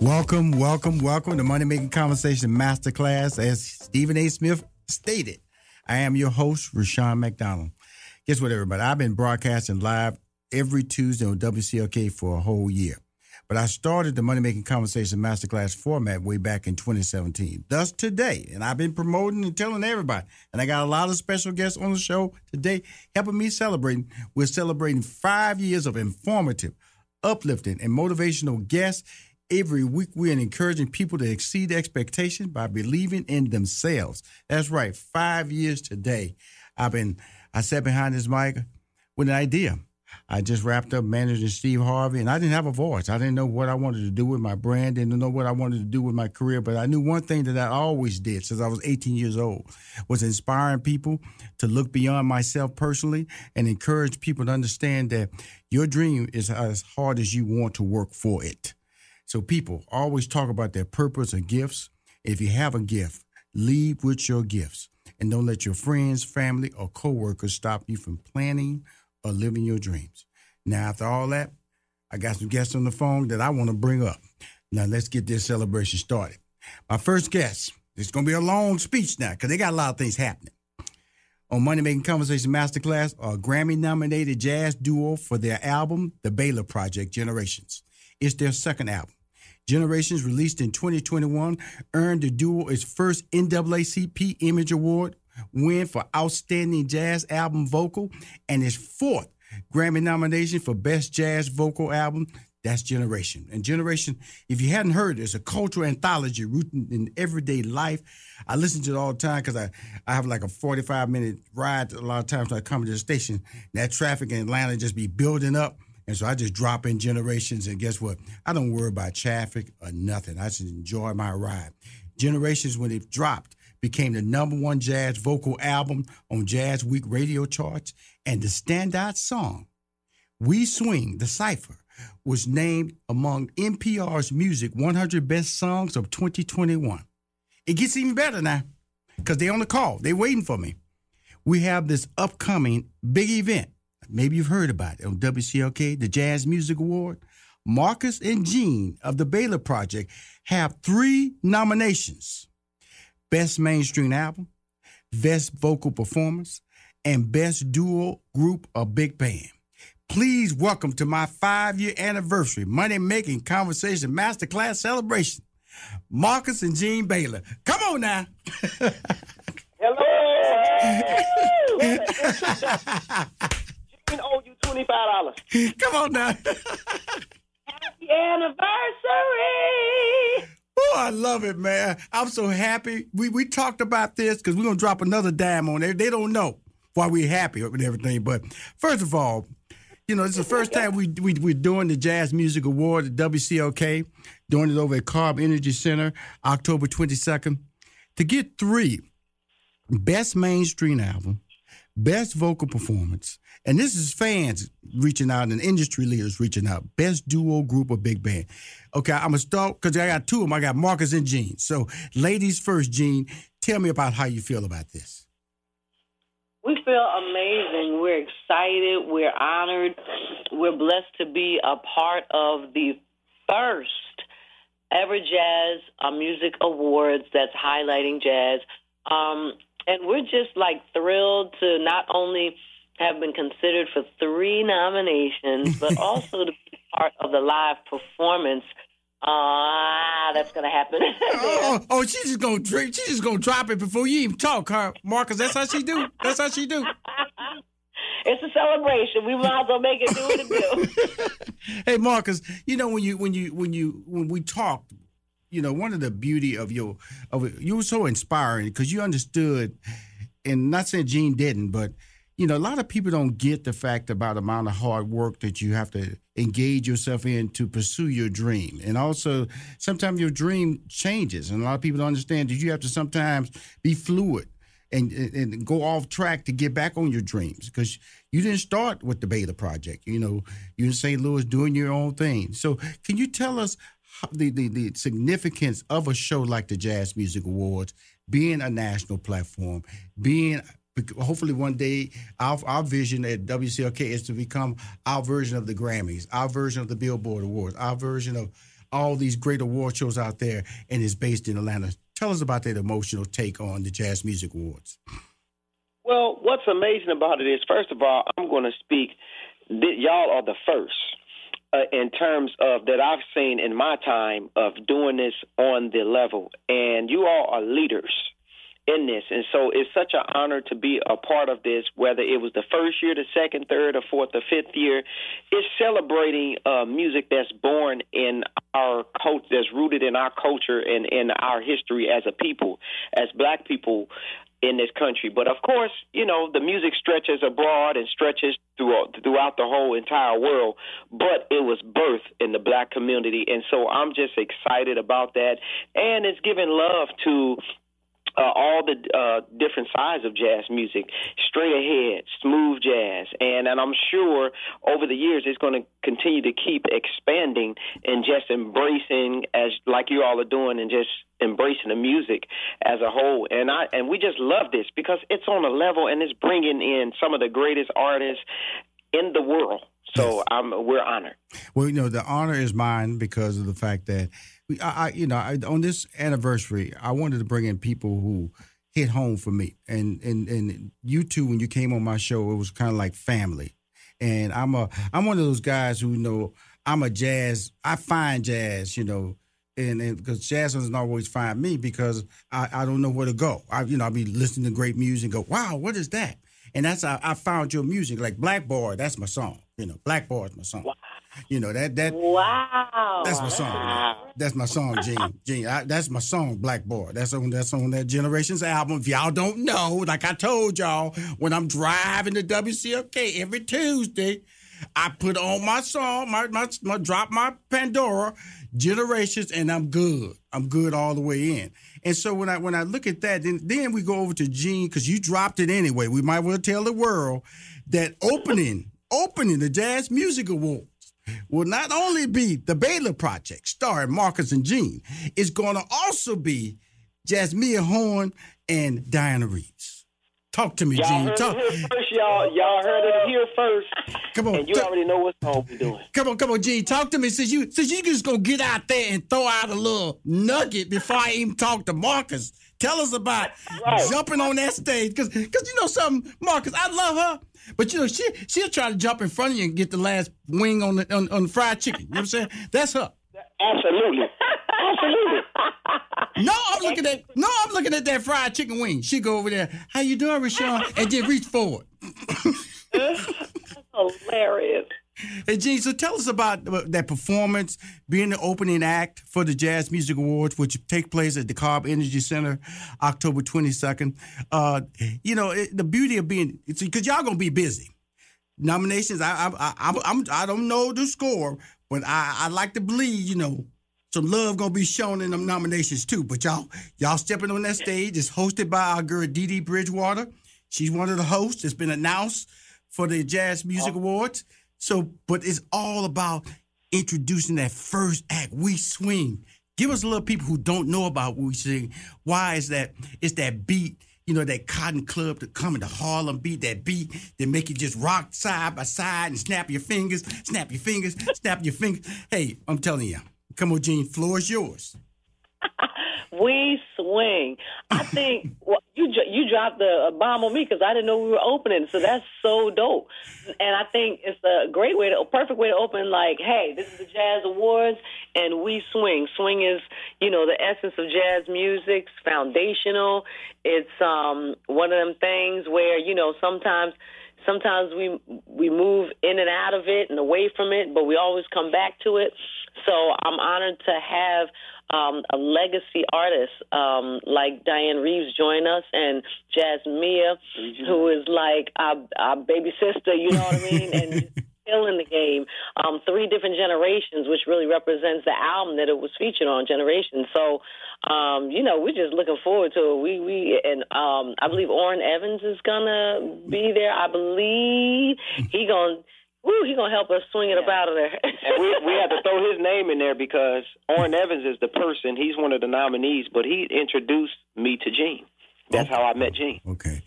Welcome, welcome, welcome to Money Making Conversation Masterclass. As Stephen A. Smith stated, I am your host, Rushion McDonald. Guess what, everybody? I've been broadcasting live every Tuesday on WCLK for a whole year. But I started the Money Making Conversation Masterclass format way back in 2017. Thus today, and I've been promoting and telling everybody, and I got a lot of special guests on the show today helping me celebrating. We're celebrating five years of informative, uplifting, and motivational guests Every week, we're encouraging people to exceed expectations by believing in themselves. That's right. Five years today, I've been, I sat behind this mic with an idea. I just wrapped up managing Steve Harvey, and I didn't have a voice. I didn't know what I wanted to do with my brand, didn't know what I wanted to do with my career, but I knew one thing that I always did since I was 18 years old was inspiring people to look beyond myself personally and encourage people to understand that your dream is as hard as you want to work for it. So people always talk about their purpose and gifts. If you have a gift, lead with your gifts and don't let your friends, family, or coworkers stop you from planning or living your dreams. Now, after all that, I got some guests on the phone that I want to bring up. Now, let's get this celebration started. My first guest, it's going to be a long speech now because they got a lot of things happening. On Money Making Conversation Masterclass, a Grammy nominated jazz duo for their album, The Baylor Project Generations. It's their second album. Generations, released in 2021, earned the duo its first NAACP Image Award win for Outstanding Jazz Album Vocal and its fourth Grammy nomination for Best Jazz Vocal Album. That's Generation. And Generation, if you hadn't heard, it's a cultural anthology rooted in everyday life. I listen to it all the time because I, I have like a 45 minute ride a lot of times when I come to the station. That traffic in Atlanta just be building up. And so I just drop in generations, and guess what? I don't worry about traffic or nothing. I just enjoy my ride. Generations, when it dropped, became the number one jazz vocal album on Jazz Week radio charts, and the standout song, We Swing, the Cipher, was named among NPR's Music 100 Best Songs of 2021. It gets even better now because they're on the call. They're waiting for me. We have this upcoming big event Maybe you've heard about it on WCLK, the Jazz Music Award. Marcus and Jean of the Baylor Project have three nominations Best Mainstream Album, Best Vocal Performance, and Best Duo Group or Big Band. Please welcome to my five year anniversary Money Making Conversation Masterclass celebration, Marcus and Jean Baylor. Come on now. Hello. Jean owe you twenty five dollars. Come on now. Happy anniversary. Oh, I love it, man. I'm so happy. We we talked about this because we're gonna drop another dime on there. They don't know why we're happy with everything. But first of all, You know, it's the first time we, we we're doing the Jazz Music Award at WCLK, doing it over at Cobb Energy Center, October twenty second. To get three, best mainstream album, best vocal performance, and this is fans reaching out and industry leaders reaching out. Best duo group or big band. Okay, I'm gonna start because I got two of them. I got Marcus and Jean. So, ladies first, Jean. Tell me about how you feel about this. We feel amazing. We're excited. We're honored. We're blessed to be a part of the first ever Jazz uh, Music Awards that's highlighting jazz. Um, and we're just like thrilled to not only have been considered for three nominations, but also to be part of the live performance. Ah, that's gonna happen. oh, oh, she's just gonna drink. She's just gonna drop it before you even talk, huh, Marcus? That's how she do. That's how she do. it's a celebration. We might as well make it do what it do. hey, Marcus, you know when you when you when you when we talked, you know one of the beauty of your of you were so inspiring because you understood, and not saying Jean didn't, but you know, a lot of people don't get the fact about the amount of hard work that you have to engage yourself in to pursue your dream. And also, sometimes your dream changes. And a lot of people don't understand that you have to sometimes be fluid and, and go off track to get back on your dreams because you didn't start with the Baylor Project. You know, you're in St. Louis doing your own thing. So, can you tell us the, the, the significance of a show like the Jazz Music Awards being a national platform, being hopefully one day our, our vision at WCLK is to become our version of the Grammys, our version of the Billboard Awards, our version of all these great award shows out there, and is based in Atlanta. Tell us about that emotional take on the Jazz Music Awards. Well, what's amazing about it is, first of all, I'm going to speak. Y'all are the first uh, in terms of that I've seen in my time of doing this on the level, and you all are leaders in this. And so it's such an honor to be a part of this, whether it was the first year, the second, third, or fourth, or fifth year. It's celebrating uh, music that's born in our culture, that's rooted in our culture and in our history as a people, as black people in this country. But of course, you know, the music stretches abroad and stretches throughout, throughout the whole entire world. But it was birthed in the black community. And so I'm just excited about that. And it's giving love to uh, all the uh, different sides of jazz music, straight ahead, smooth jazz, and and I'm sure over the years it's going to continue to keep expanding and just embracing as like you all are doing and just embracing the music as a whole. And I and we just love this because it's on a level and it's bringing in some of the greatest artists in the world. So yes. I'm we're honored. Well, you know, the honor is mine because of the fact that I, you know, I, on this anniversary, I wanted to bring in people who hit home for me, and and and you two, when you came on my show, it was kind of like family, and I'm a I'm one of those guys who you know I'm a jazz. I find jazz, you know. And, because jazz doesn't always find me because I, I don't know where to go. I you know I'll be listening to great music and go wow what is that and that's how I found your music like Black Boy that's my song you know Black Boy is my song wow. You know that that. Wow. That's my song. Wow. That's my song, Jean. Jean. I, that's my song, Black Boy. That's on that's on that Generations album. If y'all don't know, like I told y'all, when I'm driving to WCLK every Tuesday, I put on my song, my my, my drop my Pandora Generations, and I'm good. I'm good all the way in. And so when I when I look at that, then then we go over to Jean because you dropped it anyway. We might well tell the world that opening opening the Jazz Music Award will not only be the Baylor Project starring Marcus and Jean, it's going to also be Jazzmeia Horn and Dianne Reeves. Talk to me, y'all Jean. Heard Talk. It here first, y'all. Y'all heard it here first. Come on. And you t- already know what song we doing. Come on, come on, Jean. Talk to me. Since you since you just gonna get out there and throw out a little nugget before I even talk to Marcus. Tell us about right. jumping on that stage. Cause cause you know something, Marcus, I love her. But you know, she she'll try to jump in front of you and get the last wing on the on, on the fried chicken. You know what I'm saying? That's her. Absolutely. Absolutely. No, I'm looking at no, I'm looking at that fried chicken wing. She go over there. How you doing, Rushion? And then reach forward. That's hilarious. Hey, Jean, so tell us about that performance, being the opening act for the Jazz Music Awards, which take place at the Cobb Energy Center, October 22nd. Uh, you know, it, the beauty of being, because y'all going to be busy. nominations. I I I I'm, I don't know the score, but I I like to believe you know some love gonna be shown in them nominations too. But y'all y'all stepping on that stage. It's hosted by our girl Dee Dee Bridgewater. She's one of the hosts. It's been announced for the Jazz Music Awards. So, but it's all about introducing that first act. We swing. Give us a little people who don't know about we sing. Why is that? It's that beat you know, that cotton club to come into Harlem beat, that beat that make you just rock side by side and snap your fingers, snap your fingers, snap your fingers. Hey, I'm telling you, come on, Jean, floor is yours. We swing. I think well, you you dropped the bomb on me because I didn't know we were opening. So that's so dope, and I think it's a great way to, a perfect way to open. Like, hey, this is the Jazz Awards, and we swing. Swing is you know the essence of jazz music. It's foundational. It's um one of them things where you know sometimes sometimes we we move in and out of it and away from it, but we always come back to it. So I'm honored to have um, a legacy artist um, like Dianne Reeves join us and Jazzmeia, who is like our, our baby sister, you know what I mean? And in the game. Um, three different generations, which really represents the album that it was featured on, Generation. So, um, you know, we're just looking forward to it. We we and um, I believe Orrin Evans is gonna be there. I believe he gonna Woo, he gonna help us swing it up out of there. and we we had to throw his name in there because Orrin Evans is the person. He's one of the nominees, but he introduced me to Jean. That's how I met Jean. Okay,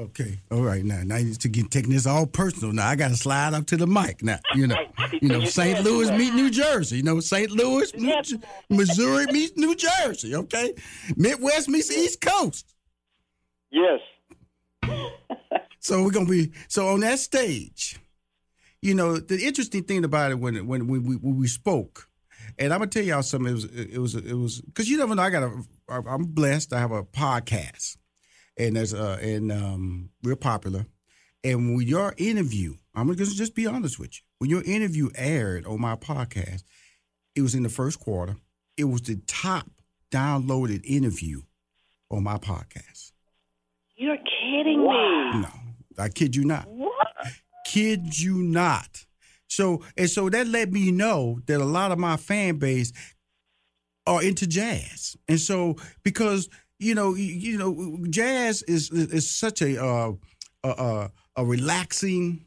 okay, all right. Now, now you to get taking this all personal. Now I got to slide up to the mic. Now you know, you know, St. Louis meet New Jersey. You know, St. Louis, New, Missouri meets New Jersey. Okay, Midwest meets East Coast. Yes. so we're gonna be so on that stage you know, the interesting thing about it when when we when we spoke, and I'm gonna tell y'all something. It was it was it was because you never know. I got a I'm blessed. I have a podcast, and there's uh and um we're popular. And when your interview, I'm gonna just be honest with you. When your interview aired on my podcast, it was in the first quarter. It was the top downloaded interview on my podcast. You're kidding wow. me. No, I kid you not. What? Kid you not. So and so that let me know that a lot of my fan base are into jazz, and so because you know you, know jazz is is such a uh, a, a relaxing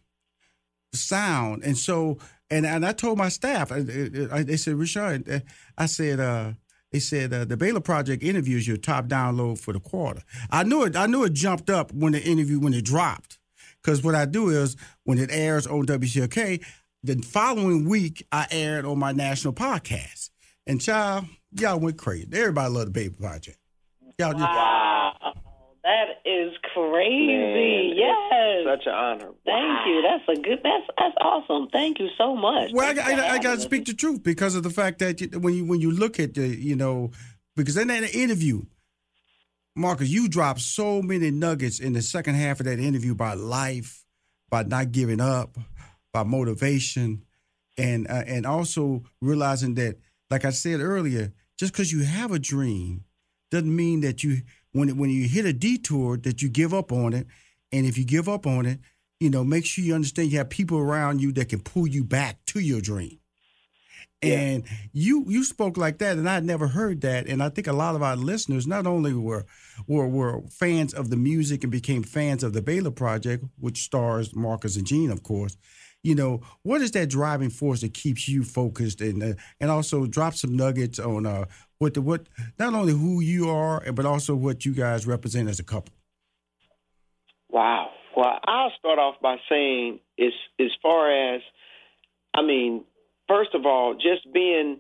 sound, and so and and I told my staff, I, they said Richard, uh, I said. uh they said uh, the Baylor Project interview is your top download for the quarter. I knew it. I knew it jumped up when the interview when it dropped. Because what I do is when it airs on WCLK, the following week I aired on my national podcast. And child, y'all went crazy. Everybody loved the Baylor Project. Y'all just, wow. That is crazy. Man, yes. Such an honor. Thank wow. you. That's a good. That's that's awesome. Thank you so much. Well, I, I, I got to speak the truth because of the fact that when you when you look at the you know because in that interview Marcus, you dropped so many nuggets in the second half of that interview about life, about not giving up, about motivation, and uh, and also realizing that, like I said earlier, just because you have a dream doesn't mean that you when when you hit a detour that you give up on it. And if you give up on it, you know, make sure you understand you have people around you that can pull you back to your dream. And yeah. you you spoke like that, and I had never heard that. And I think a lot of our listeners not only were were were fans of the music and became fans of the Baylor Project, which stars Marcus and Jean, of course. You know, what is that driving force that keeps you focused and uh, and also drop some nuggets on uh, what the what not only who you are, but also what you guys represent as a couple. Wow. Well, I'll start off by saying, as as far as, I mean, first of all, just being,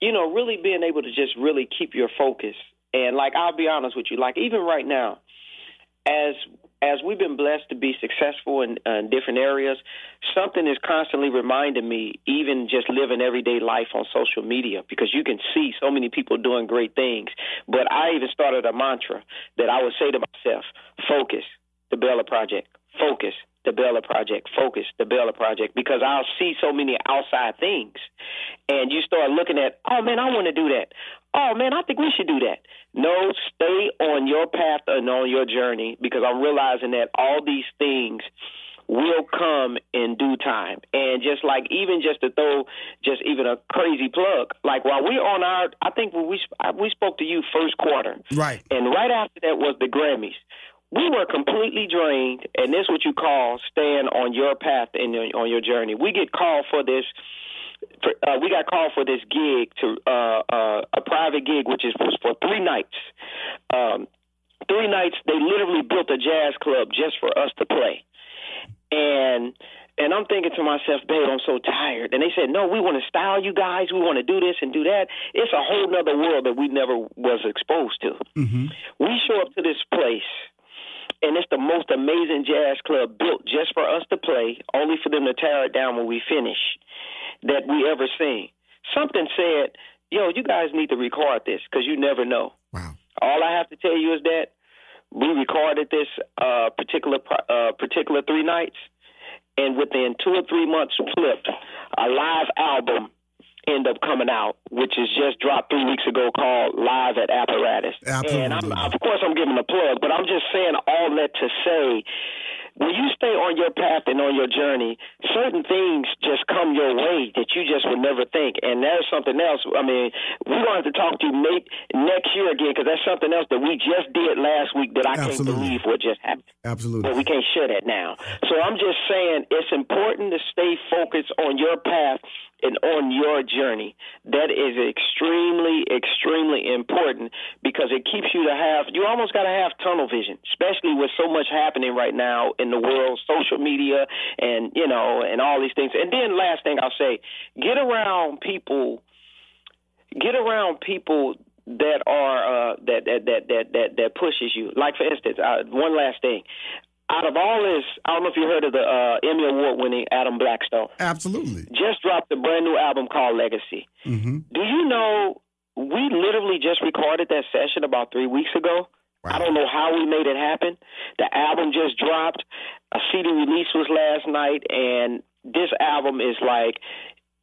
you know, really being able to just really keep your focus. And like, I'll be honest with you, like even right now, as as we've been blessed to be successful in, uh, in different areas, something is constantly reminding me, even just living everyday life on social media, because you can see so many people doing great things. But I even started a mantra that I would say to myself: focus, the Baylor Project, focus, the Baylor Project, focus the Baylor Project, because I'll see so many outside things. And you start looking at, oh man, I want to do that. Oh man, I think we should do that. No, stay on your path and on your journey because I'm realizing that all these things will come in due time. And just like even just to throw just even a crazy plug, like while we're on our, I think when we we spoke to you first quarter, right, and right after that was the Grammys. We were completely drained, and this is what you call staying on your path and on your journey. We get called for this uh, we got called for this gig to uh, uh, a private gig, which is was for three nights. Um, three nights. They literally built a jazz club just for us to play, and and I'm thinking to myself, babe, I'm so tired. And they said, no, we want to style you guys. We want to do this and do that. It's a whole nother world that we never was exposed to. Mm-hmm. We show up to this place and it's the most amazing jazz club built just for us to play, only for them to tear it down when we finish that we ever seen. Something said, "Yo, you guys need to record this because you never know." Wow. All I have to tell you is that we recorded this uh, particular uh, particular three nights, and within two or three months, flipped a live album end up coming out, which is just dropped three weeks ago, called Live at Apparatus. Absolutely. And I'm, of course, I'm giving a plug, but I'm just saying all that to say when you stay on your path and on your journey, certain things just come your way that you just would never think. And there's something else. I mean, we want to talk to you maybe next year again because that's something else that we just did last week that I Absolutely. can't believe what just happened. Absolutely. But we can't share that now. So I'm just saying it's important to stay focused on your path and on your journey. That is extremely, extremely important because it keeps you to have, you almost got to have tunnel vision, especially with so much happening right now in the world, social media and, you know, and all these things. And then last thing I'll say, get around people, get around people that are uh, that, that that that that pushes you. Like for instance, uh, one last thing. Out of all this, I don't know if you heard of the uh, Emmy Award winning Adam Blackstone. Absolutely. Just dropped a brand new album called Legacy. Mm-hmm. Do you know we literally just recorded that session about three weeks ago? I don't know how we made it happen. The album just dropped. A CD release was last night, and this album is like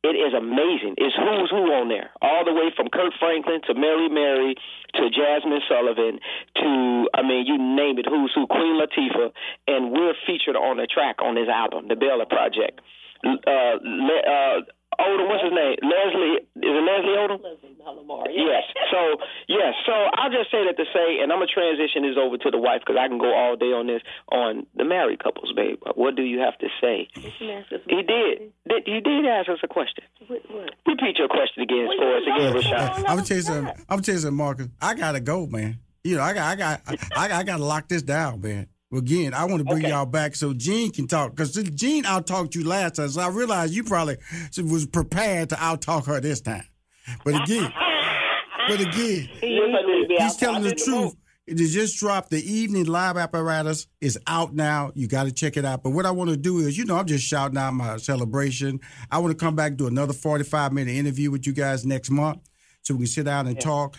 it is amazing. It's who's who on there, all the way from Kirk Franklin to Mary Mary to Jazmine Sullivan to I mean you name it, who's who, Queen Latifah, and we're featured on the track on this album, the Baylor Project. Uh, uh, Odom, what's his name? Leslie, is it Leslie Odom? Leslie Lamar. Yes. So yes. So I'll just say that to say, and I'm gonna transition this over to the wife because I can go all day on this on the married couples, babe. What do you have to say? He did. did he did ask us a question. What, what? Repeat your question again for us again, Rashad. I'm gonna tell you something. I'm gonna tell you something, Marcus. I gotta go, man. You know, I got, I got, I, I gotta lock this down, man. Again, I want to bring Okay. y'all back so Jean can talk because Jean out talked you last time, so I realized you probably was prepared to out talk her this time. But again, but again, he's telling the truth. It just dropped. The evening live apparatus is out now. You got to check it out. But what I want to do is, you know, I'm just shouting out my celebration. I want to come back do another 45 minute interview with you guys next month, so we can sit down and talk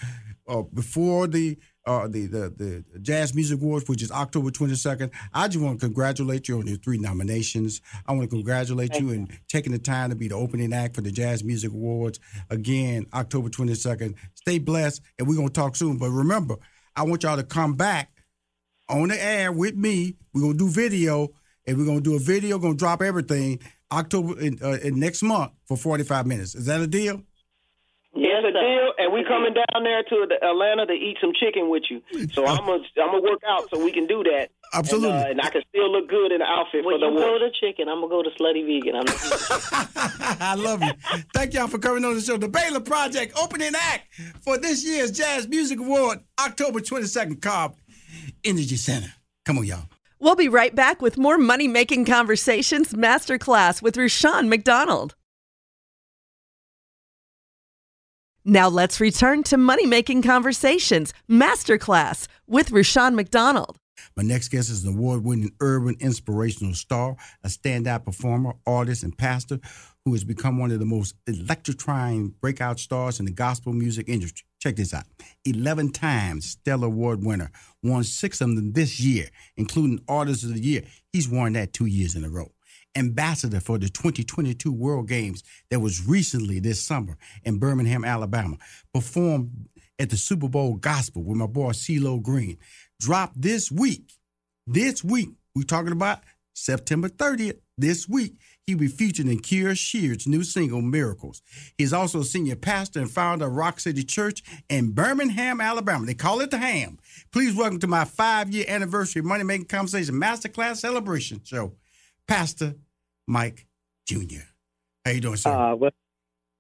uh, before the. Uh, the, the the Jazz Music Awards, which is October 22nd. I just want to congratulate you on your three nominations. I want to congratulate you and taking the time to be the opening act for the Jazz Music Awards. Again, October 22nd. Stay blessed, and we're going to talk soon. But remember, I want y'all to come back on the air with me. We're gonna do video, and we're gonna do a video. Gonna drop everything October in, uh, in next month for 45 minutes. Is that a deal? It's a deal, and we coming down there to the Atlanta to eat some chicken with you. So I'm gonna I'm gonna work out so we can do that. Absolutely. and, uh, and I can still look good in the outfit When for the you go to chicken, I'm gonna go to slutty vegan. I'm not I love you. Thank y'all for coming on the show. The Baylor Project opening act for this year's Jazz Music Award, October 22nd, Cobb Energy Center. Come on, y'all. We'll be right back with more Money Making Conversations Masterclass with Rushion McDonald. Now let's return to Money Making Conversations Masterclass with Rushion McDonald. My next guest is an award winning urban inspirational star, a standout performer, artist, and pastor who has become one of the most electrifying breakout stars in the gospel music industry. Check this out 11 times Stellar Award winner, won six of them this year, including Artist of the Year. He's won that two years in a row. Ambassador for the 2022 World Games that was recently this summer in Birmingham, Alabama. Performed at the Super Bowl Gospel with my boy CeeLo Green. Dropped this week. This week, we're talking about September 30th, this week, he'll be featured in Kierra Sheard's new single, Miracles. He's also a senior pastor and founder of Rock City Church in Birmingham, Alabama. They call it the Ham. Please welcome to my five-year anniversary Money Making Conversation Masterclass Celebration Show, Pastor Mike Jr. How you doing, sir? Uh, well,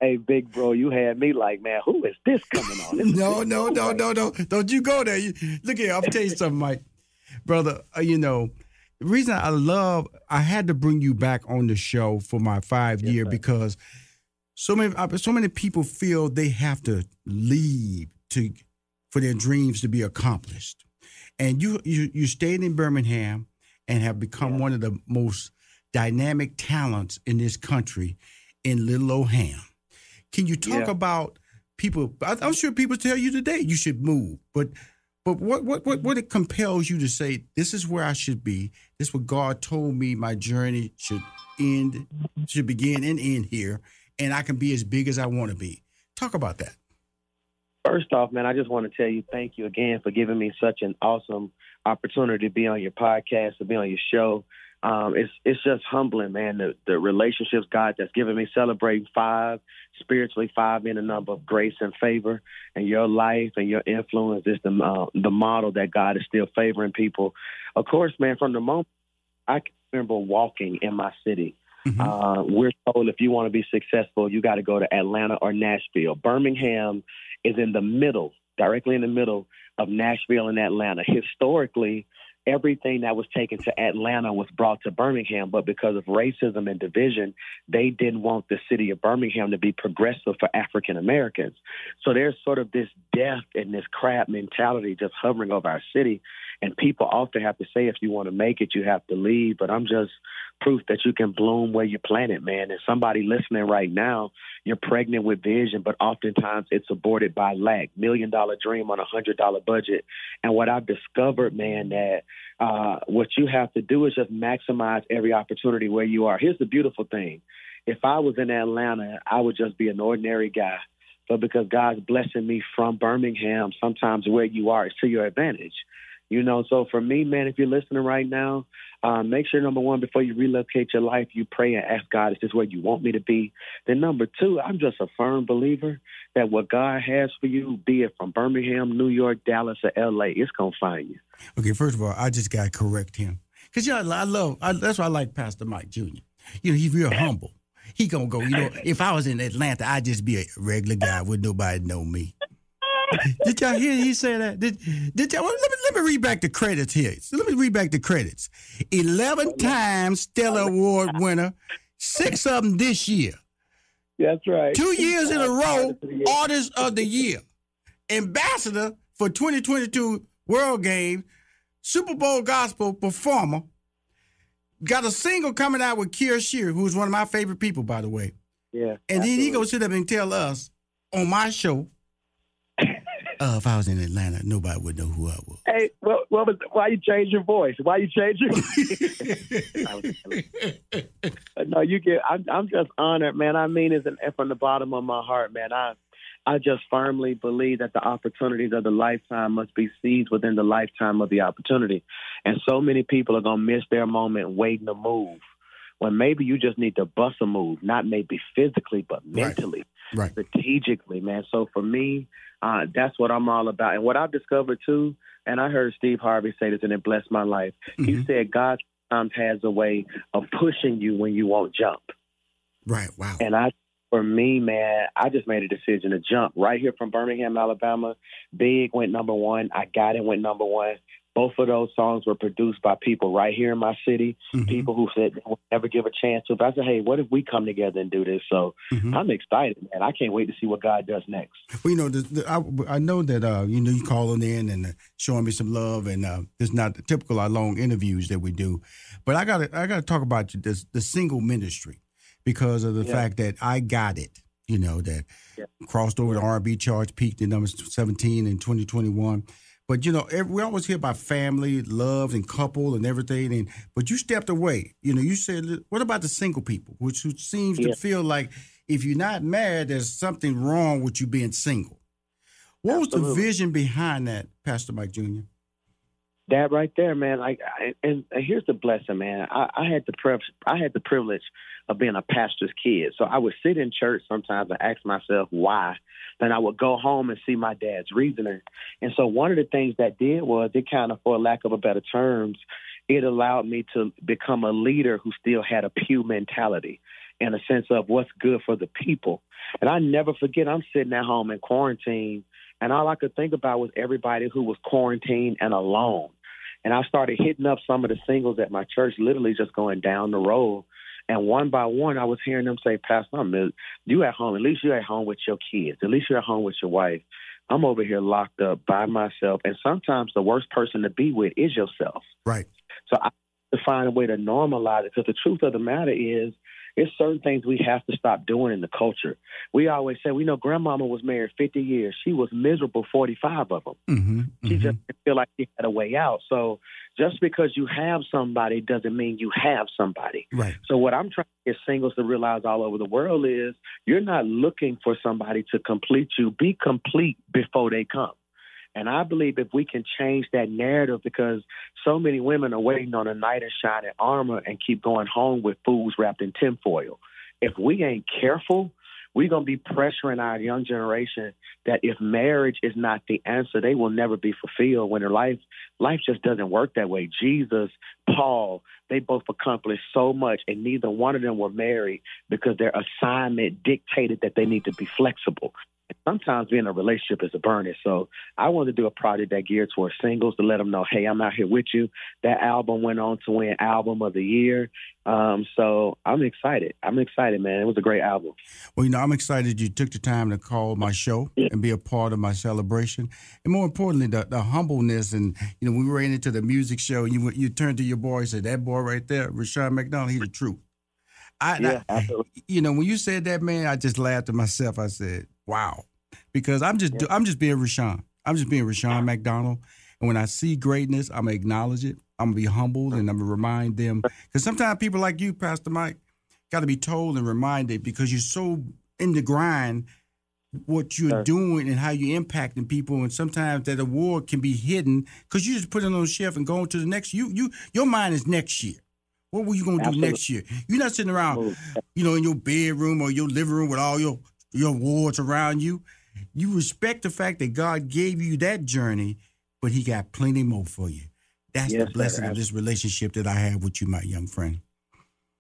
hey, big bro, you had me like, man, who is this coming on? This no, no, no, no, no. Don't you go there. You, look here, I'll tell you something, Mike. Brother, uh, you know, the reason I love, I had to bring you back on the show for my five Yes, year sir. because so many, uh, so many people feel they have to leave to for their dreams to be accomplished. And you, you, you stayed in Birmingham and have become one of the most dynamic talents in this country in Little Old Ham. Can you talk Yeah. about people? I'm sure people tell you today you should move, but but what what what what it compels you to say this is where I should be? This is what God told me my journey should end, should begin and end here, and I can be as big as I want to be. Talk about that. First off, man, I just want to tell you thank you again for giving me such an awesome opportunity to be on your podcast, to be on your show. Um, it's it's just humbling, man. The the relationships God that's given me, celebrating five spiritually, five in a number of grace and favor, and your life and your influence is the uh, the model that God is still favoring people. Of course, man. From the moment I can remember walking in my city, uh, we're told if you want to be successful, you got to go to Atlanta or Nashville. Birmingham is in the middle, directly in the middle of Nashville and Atlanta. Historically, everything that was taken to Atlanta was brought to Birmingham, but because of racism and division, they didn't want the city of Birmingham to be progressive for African Americans. So there's sort of this death and this crab mentality just hovering over our city. And people often have to say, if you want to make it, you have to leave. But I'm just proof that you can bloom where you planted, man. And somebody listening right now, you're pregnant with vision, but oftentimes it's aborted by lack. Million dollar dream on a hundred dollar budget. And what I've discovered, man, that uh, what you have to do is just maximize every opportunity where you are. Here's the beautiful thing. If I was in Atlanta, I would just be an ordinary guy. But because God's blessing me from Birmingham, sometimes where you are is to your advantage. You know, so for me, man, if you're listening right now, uh, make sure number one, before you relocate your life, you pray and ask God, is this where you want me to be? Then number two, I'm just a firm believer that what God has for you, be it from Birmingham, New York, Dallas, or LA, it's gonna find you. Okay, first of all, I just got to correct him because you know I love. I, that's why I like Pastor Mike Jr. You know, he's real humble. He gonna go. You know, if I was in Atlanta, I'd just be a regular guy. Would nobody know me? Did y'all hear he say that? Did did y'all? Well, let me let me read back the credits here. So let me read back the credits. Eleven times Stellar Award winner, six of them this year. That's right. Two years in a row, Artist of the Year, Ambassador for 2022 World Games, Super Bowl Gospel Performer. Got a single coming out with Kier Shear, who's one of my favorite people, by the way. Yeah. And then he goes sit up and tell us on my show, uh, if I was in Atlanta, nobody would know who I was. Hey, well, what was, why you change your voice? Why you change your? no, you get. I'm, I'm just honored, man. I mean, it's an, from the bottom of my heart, man. I, I just firmly believe that the opportunities of the lifetime must be seized within the lifetime of the opportunity, and so many people are gonna miss their moment waiting to move. When maybe you just need to bust a move, not maybe physically, but mentally Right. strategically, man. So for me, uh, that's what I'm all about. And what I've discovered too, and I heard Steve Harvey say this, and it blessed my life. He said God sometimes has a way of pushing you when you won't jump. Right. Wow. And I, for me, man, I just made a decision to jump right here from Birmingham, Alabama. Big went number one. I got it went number one. Both of those songs were produced by people right here in my city, people who said they would never give a chance to. But I said, hey, what if we come together and do this? So I'm excited, man. I can't wait to see what God does next. Well, you know, the, the, I, I know that uh, you know you calling in and uh, showing me some love, and uh, it's not the typical uh, long interviews that we do, but I got to I got to talk about this, the single ministry because of the Yeah. fact that I got it. You know that Yeah. crossed over the R&B charts, peaked at number seventeen in twenty twenty one. But you know, every, we always hear about family, love, and couple, and everything. And but you stepped away. You know, you said, "What about the single people?" Which seems Yeah. to feel like if you're not married, there's something wrong with you being single. What was the vision behind that, Pastor Mike Jr.? that right there, man. Like, I, and, here's the blessing, man. I, I had the priv- I had the privilege of being a pastor's kid, so I would sit in church sometimes and ask myself why. Then I would go home and see my dad's reasoning. And so one of the things that did was it kind of, for lack of a better terms, it allowed me to become a leader who still had a pew mentality in a sense of what's good for the people. And I never forget, I'm sitting at home in quarantine, and all I could think about was everybody who was quarantined and alone. And I started hitting up some of the singles at my church, literally just going down the road. And one by one, I was hearing them say, Pastor, I'm, you at home. At least you're at home with your kids. At least you're at home with your wife. I'm over here locked up by myself. And sometimes the worst person to be with is yourself. Right. So I have to find a way to normalize it because the truth of the matter is it's certain things we have to stop doing in the culture. We always say, we know grandmama was married 50 years. She was miserable 45 of them. Mm-hmm, She mm-hmm. just didn't feel like she had a way out. So just because you have somebody doesn't mean you have somebody. Right. So what I'm trying to get singles to realize all over the world is you're not looking for somebody to complete you. Be complete before they come. And I believe if we can change that narrative, because so many women are waiting on a knight in shining armor and keep going home with fools wrapped in tinfoil. If we ain't careful, we're going to be pressuring our young generation that if marriage is not the answer, they will never be fulfilled when their life life just doesn't work that way. Jesus, Paul, they both accomplished so much, and neither one of them were married because their assignment dictated that they need to be flexible. Sometimes being in a relationship is a burden. So I wanted to do a project that geared towards singles to let them know, hey, I'm out here with you. That album went on to win Album of the Year. Um, so I'm excited. I'm excited, man. It was a great album. Well, you know, I'm excited you took the time to call my show and be a part of my celebration, and more importantly, the, the humbleness. And you know, we ran into the music show, you you turned to your boy and said, "That boy right there, Rushion McDonald, he's the truth." I, Yeah, I- absolutely. you know, when you said that, man, I just laughed to myself. I said, "Wow," because I'm just I'm just being Rushion. I'm just being Rushion McDonald. And when I see greatness, I'm gonna acknowledge it. I'm gonna be humbled, and I'm gonna remind them. Because sometimes people like you, Pastor Mike, got to be told and reminded because you're so in the grind what you're doing and how you're impacting people. And sometimes that award can be hidden because you just put it on the shelf and go on to the next you you your mind is next year. What were you going to do next year? You're not sitting around you know in your bedroom or your living room with all your your awards around you you respect the fact that god gave you that journey but he got plenty more for you that's Yes, the blessing sir. of this relationship that i have with you my young friend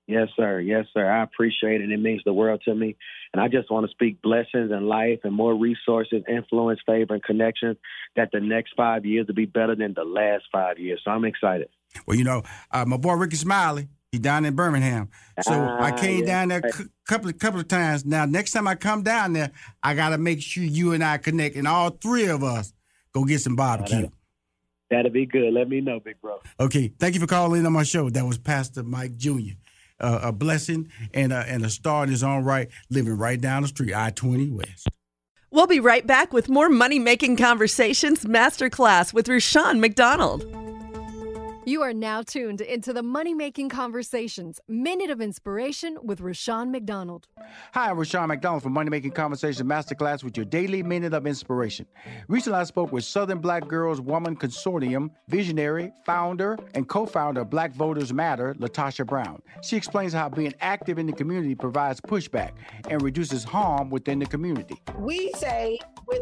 Yes, sir. Yes, sir. I appreciate it. It means the world to me. And I just want to speak blessings and life and more resources, influence, favor, and connections that the next five years will be better than the last five years. So I'm excited. Well, you know, uh, my boy Rickey Smiley, he down in Birmingham. So I Ah, came yeah. down there a couple of couple of times. Now, next time I come down there, I gotta make sure you and I connect, and all three of us go get some barbecue. That'll be good. Let me know, big bro. Okay, thank you for calling in on my show. That was Pastor Mike Jr. Uh, a blessing and a, and a star in his own right, living right down the street, I twenty West. We'll be right back with more money making conversations masterclass with Rushion McDonald. You are now tuned into the Money Making Conversations Minute of Inspiration with Rushion McDonald. Hi, I'm Rushion McDonald from Money Making Conversation Masterclass with your daily minute of inspiration. Recently, I spoke with Southern Black Girls Woman Consortium visionary, founder, and co founder of Black Voters Matter, LaTosha Brown. She explains how being active in the community provides pushback and reduces harm within the community. we say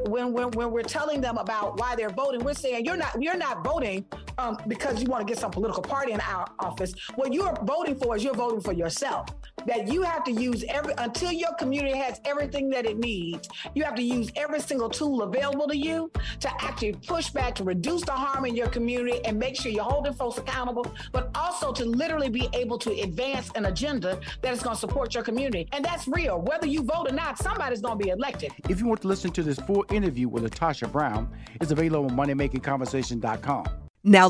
when, when when we're telling them about why they're voting, we're saying you're not you're not voting um, because you want to get some political party in our office. What you're voting for is you're voting for yourself. That you have to use every until your community has everything that it needs. You have to use every single tool available to you to actually push back to reduce the harm in your community and make sure you're holding folks accountable, but also to literally be able to advance an agenda that is going to support your community. And that's real. Whether you vote or not, somebody's going to be elected. If you want to listen to this full interview with LaTosha Brown, it's available on moneymakingconversation.com. Now,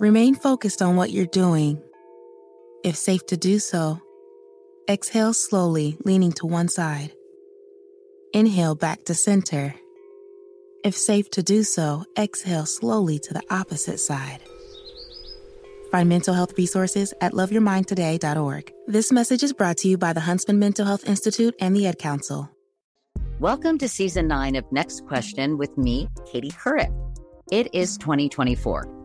Remain focused on what you're doing. If safe to do so, exhale slowly, leaning to one side. Inhale back to center. If safe to do so, exhale slowly to the opposite side. Find mental health resources at loveyourmindtoday.org. This message is brought to you by the Huntsman Mental Health Institute and the Ad Council. Welcome to season nine of Next Question with me, Katie Couric. It is 2024,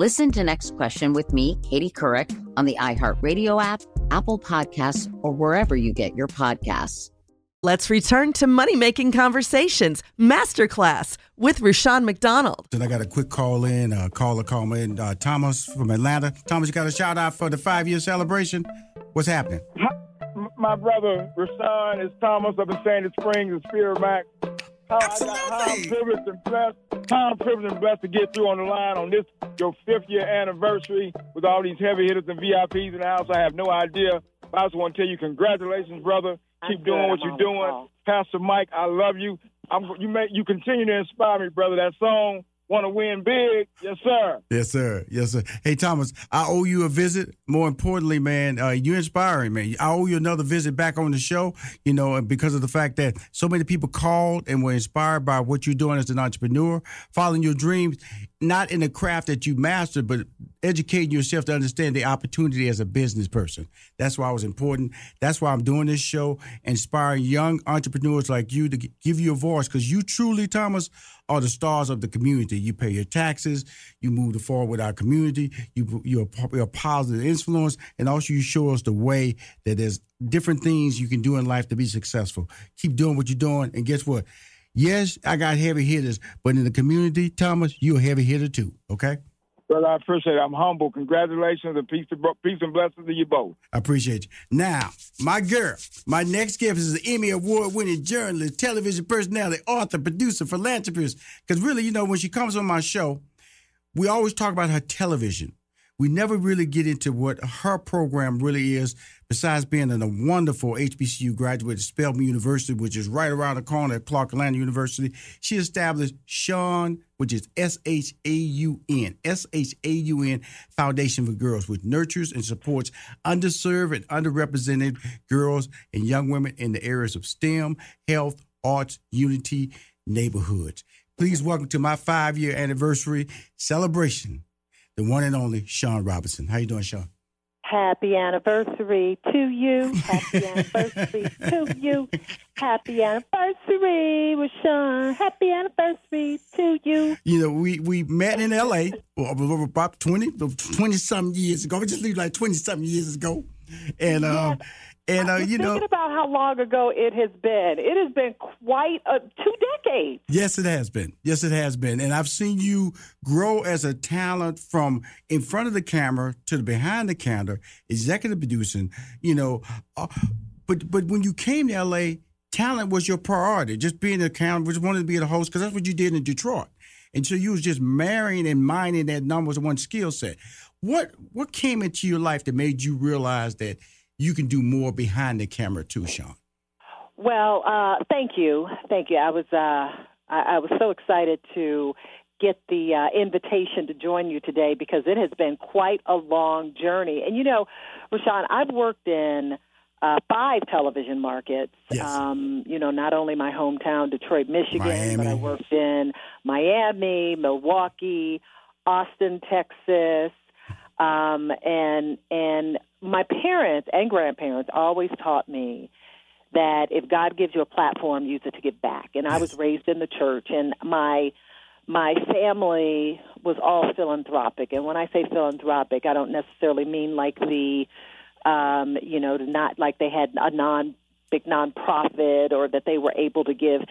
Listen to Next Question with me, Katie Couric, on the iHeartRadio app, Apple Podcasts, or wherever you get your podcasts. Let's return to Money Making Conversations Masterclass with Rushion McDonald. And I got a quick call in, uh, caller call me in, uh, Thomas from Atlanta. Thomas, you got a shout out for the five year celebration? What's happening? my brother Rushion is Thomas up in Sandy Springs and Spirit Mac. How, I got, how I'm privileged and blessed. How I'm privileged and blessed to get through on the line on this your fifth year anniversary with all these heavy hitters and VIPs in the house. I have no idea. But I just want to tell you congratulations, brother. Keep doing what you're doing. Pastor Mike, I love you. I'm you make you continue to inspire me, brother. That song, Want to Win Big, yes sir. Yes, sir. Yes, sir. Hey, Thomas, I owe you a visit. More importantly, man, uh, you're inspiring, man. I owe you another visit back on the show, you know, because of the fact that so many people called and were inspired by what you're doing as an entrepreneur, following your dreams, not in the craft that you mastered, but educating yourself to understand the opportunity as a business person. That's why it was important. That's why I'm doing this show, inspiring young entrepreneurs like you to give you a voice because you truly, Thomas, are the stars of the community. You pay your taxes, you move forward with our community, you, you're, you're a positive influence, and also you show us the way that there's different things you can do in life to be successful. Keep doing what you're doing, and guess what? Yes, I got heavy hitters, but in the community, Thomas, you're a heavy hitter too, okay? Brother, I appreciate it. I'm humble. Congratulations and peace, to, peace and blessings to you both. I appreciate you. Now, my girl, my next guest is an Emmy Award winning journalist, television personality, author, producer, philanthropist. Because really, you know, when she comes on my show, we always talk about her television. We never really get into what her program really is, besides being a wonderful HBCU graduate at Spelman University, which is right around the corner at Clark Atlanta University. She established Shaun, which is S H A U N, S H A U N Foundation for Girls, which nurtures and supports underserved and underrepresented girls and young women in the areas of STEM, health, arts, unity, neighborhoods. Please welcome to my five year anniversary celebration, the one and only Shaun Robinson. How you doing, Shaun? Happy anniversary to you. Happy anniversary to you. Happy anniversary, Shaun. Happy anniversary to you. You know, we, we met in LA about 20, 20 something years ago. We just leave like 20 something years ago. And, um, and uh, you know, thinking about how long ago it has been. It has been quite a, two decades. Yes, it has been. Yes, it has been. And I've seen you grow as a talent from in front of the camera to the behind the counter, executive producing, you know. Uh, But but when you came to LA, talent was your priority. Just being a account, just wanted to be the host because that's what you did in Detroit. And so you was just marrying and mining that number one skill set. What what came into your life that made you realize that you can do more behind the camera too, Shaun? Well, uh, thank you, thank you. I was uh, I, I was so excited to get the uh, invitation to join you today because it has been quite a long journey. And you know, Rushion, I've worked in uh, five television markets. Yes. Um, you know, not only my hometown, Detroit, Michigan, Miami. but I worked in Miami, Milwaukee, Austin, Texas, um, and and my parents and grandparents always taught me that if God gives you a platform, use it to give back. And I was raised in the church, and my my family was all philanthropic. And when I say philanthropic, I don't necessarily mean like the um, you know, not like they had a non big nonprofit or that they were able to give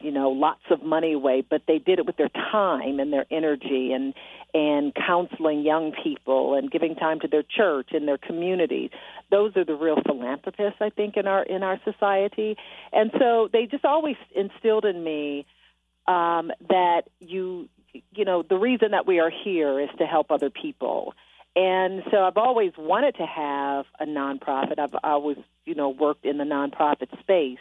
you know lots of money away but they did it with their time and their energy and and counseling young people and giving time to their church and their community those are the real philanthropists i think in our in our society and so they just always instilled in me um that you you know the reason that we are here is to help other people and so I've always wanted to have a nonprofit. I've always, you know, worked in the nonprofit space.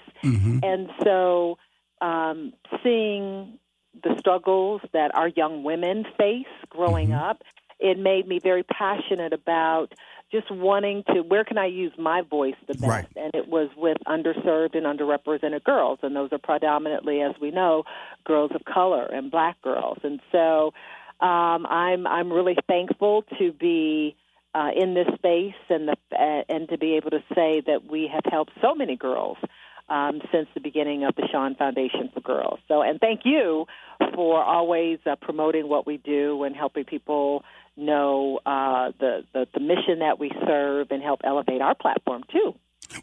And so um, seeing the struggles that our young women face growing up, it made me very passionate about just wanting to where can I use my voice the best? Right. And it was with underserved and underrepresented girls, and those are predominantly, as we know, girls of color and black girls. And so um, I'm I'm really thankful to be uh, in this space and the uh, and to be able to say that we have helped so many girls um, since the beginning of the Shaun Foundation for Girls. So, and thank you for always uh, promoting what we do and helping people know uh, the, the the mission that we serve and help elevate our platform too.